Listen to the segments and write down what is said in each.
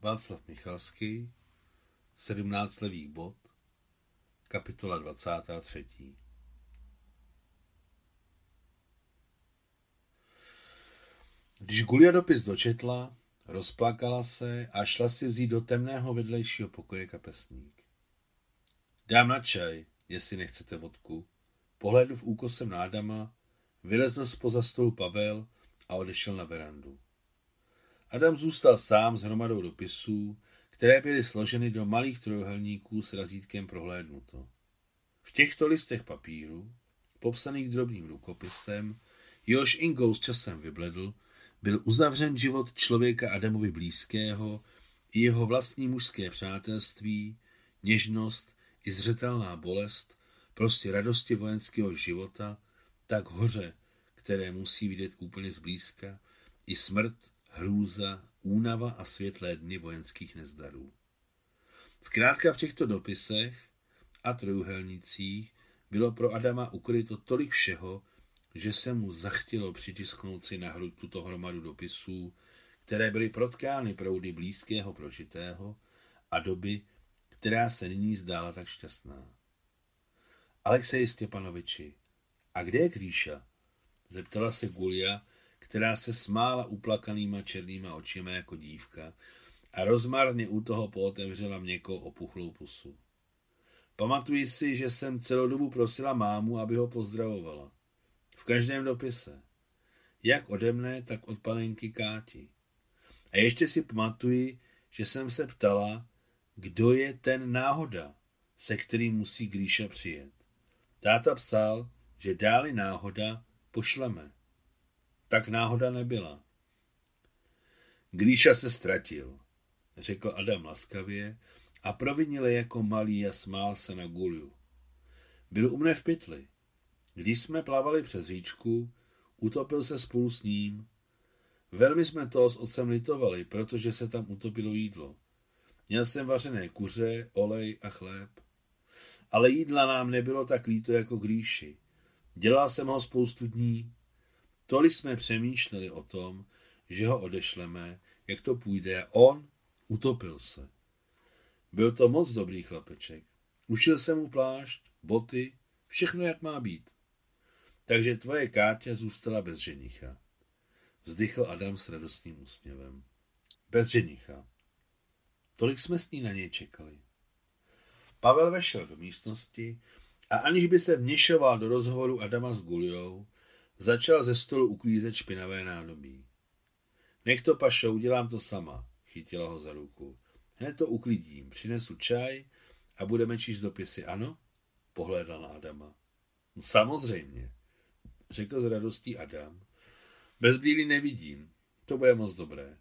Václav Michalský, 17 levých bod, kapitola 23. Když Gulia dopis dočetla, rozplakala se a šla si vzít do temného vedlejšího pokoje kapesník. Dám na čaj, jestli nechcete vodku. Pohlédl v úkosem na Adama, vylezl spoza stolu Pavel a odešel na verandu. Adam zůstal sám s hromadou dopisů, které byly složeny do malých trojuhelníků s razítkem prohlédnuto. V těchto listech papíru, popsaných drobným rukopisem, jehož Inkou s časem vybledl, byl uzavřen život člověka Adamovi blízkého i jeho vlastní mužské přátelství, něžnost i zřetelná bolest, prostě radosti vojenského života, tak hoře, které musí vidět úplně zblízka, i smrt, hrůza, únava a světlé dny vojenských nezdarů. Zkrátka v těchto dopisech a trojuhelnicích bylo pro Adama ukryto tolik všeho, že se mu zachtělo přitisknout si na hruď tuto hromadu dopisů, které byly protkány proudy blízkého prožitého a doby, která se nyní zdála tak šťastná. Alexej Stěpanoviči, a kde je Kríša? Zeptala se Gulia, která se smála uplakanýma černýma očima jako dívka a rozmarně u toho pootevřela měkkou opuchlou pusu. Pamatuji si, že jsem celou dobu prosila mámu, aby ho pozdravovala. V každém dopise. Jak ode mne, tak od panenky Káti. A ještě si pamatuji, že jsem se ptala, kdo je ten náhoda, se kterým musí Gríša přijet. Táta psal, že dáli náhoda, pošleme. Tak náhoda nebyla. Gríša se ztratil, řekl Adam laskavě a provinil jako malý a smál se na Guliu. Byl u mne v pytli. Když jsme plavali přes říčku, utopil se spolu s ním. Velmi jsme to s otcem litovali, protože se tam utopilo jídlo. Měl jsem vařené kuře, olej a chléb. Ale jídla nám nebylo tak líto jako Gríši. Dělal jsem ho spoustu dní. Tolik jsme přemýšleli o tom, že ho odešleme, jak to půjde on utopil se. Byl to moc dobrý chlapeček. Ušil jsem mu plášť, boty, všechno jak má být. Takže tvoje Káťa zůstala bez ženicha. Vzdychl Adam s radostným úsměvem. Bez ženicha. Tolik jsme s ní na něj čekali. Pavel vešel do místnosti a aniž by se vněšoval do rozhovoru Adama s Guliou, začal ze stolu uklízet špinavé nádobí. Nech to, Pašo, udělám to sama, chytila ho za ruku. Hned to uklidím, přinesu čaj a budeme číst dopisy, ano? Pohlédla na Adama. No, samozřejmě, řekl s radostí Adam. Bez brýlí nevidím, to bude moc dobré.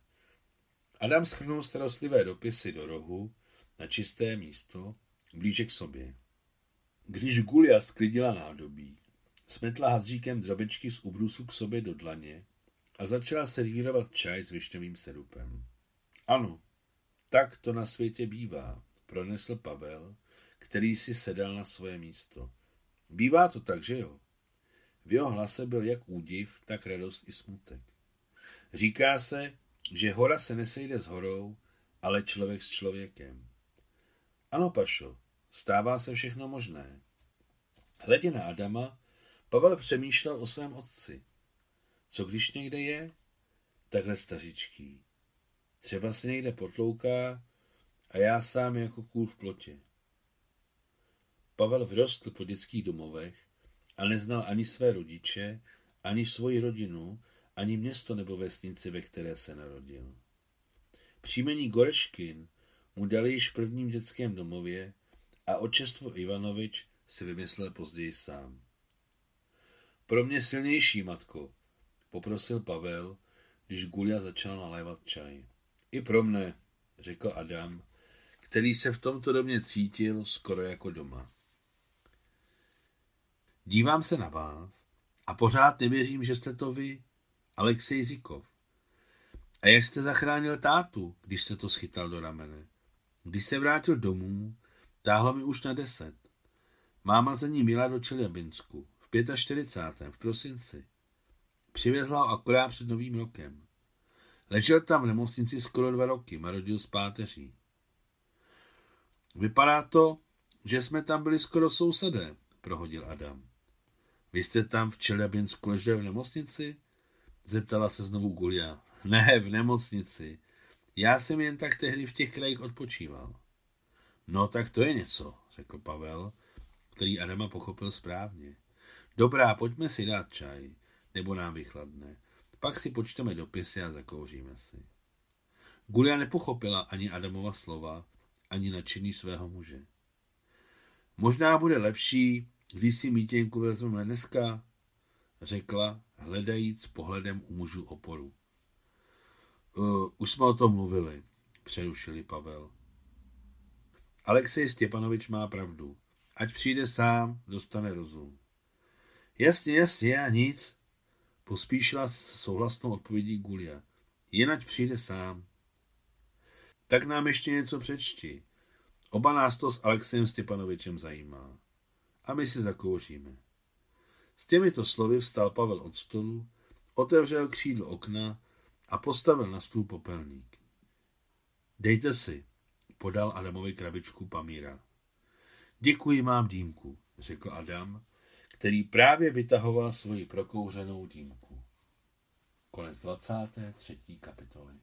Adam schrnul starostlivé dopisy do rohu na čisté místo, blíže k sobě. Když Gulia sklidila nádobí, smetla hadříkem drobečky z ubrusu k sobě do dlaně a začala servírovat čaj s višňovým serupem. Ano, tak to na světě bývá, pronesl Pavel, který si sedal na své místo. Bývá to tak, že jo? V jeho hlase byl jak údiv, tak radost i smutek. Říká se, že hora se nesejde s horou, ale člověk s člověkem. Ano, Pašo, stává se všechno možné. Hledě na Adama, Pavel přemýšlel o svém otci. Co když někde je? Takhle stařičký. Třeba se někde potlouká a já sám jako kůl v plotě. Pavel vyrostl po dětských domovech a neznal ani své rodiče, ani svoji rodinu, ani město nebo vesnici, ve které se narodil. Příjmení Goreškin mu dali již v prvním dětském domově a očestvo Ivanovič si vymyslel později sám. Pro mě silnější, matko, poprosil Pavel, když Gulia začal nalévat čaj. I pro mne, řekl Adam, který se v tomto domě cítil skoro jako doma. Dívám se na vás a pořád nevěřím, že jste to vy, Alexej Zikov. A jak jste zachránil tátu, když jste to schytal do ramene? Když se vrátil domů, táhlo mi už na deset. Máma za ní měla do Čeljabinsku v 45. v prosinci. Přivezla ho akorát před novým rokem. Ležel tam v nemocnici skoro dva roky, marodil s páteří. Vypadá to, že jsme tam byli skoro sousedé, prohodil Adam. Vy jste tam v Čeljabinsku leželi v nemocnici? Zeptala se znovu Gulia. Ne, v nemocnici. Já jsem jen tak tehdy v těch krajích odpočíval. No tak to je něco, řekl Pavel, který Adama pochopil správně. Dobrá, pojďme si dát čaj, nebo nám vychladne. Pak si počteme dopisy a zakouříme si. Gulia nepochopila ani Adamova slova, ani nadšení svého muže. Možná bude lepší, když si mítěnku vezmeme dneska, řekla, hledajíc pohledem u mužů oporu. Uh, už jsme o tom mluvili, přerušili Pavel. Alexej Stěpanovič má pravdu. Ať přijde sám, dostane rozum. Jasně, jasně, a nic, pospíšila s souhlasnou odpovědí Gulia. Jen ať přijde sám. Tak nám ještě něco přečti. Oba nás to s Alexem Stěpanovičem zajímá. A my si zakouříme. S těmito slovy vstal Pavel od stolu, otevřel křídlo okna a postavil na stůl popelník. Dejte si, podal Adamovi krabičku Pamíra. Děkuji mám dýmku, řekl Adam, který právě vytahoval svoji prokouřenou dýmku. Konec 23. kapitoly.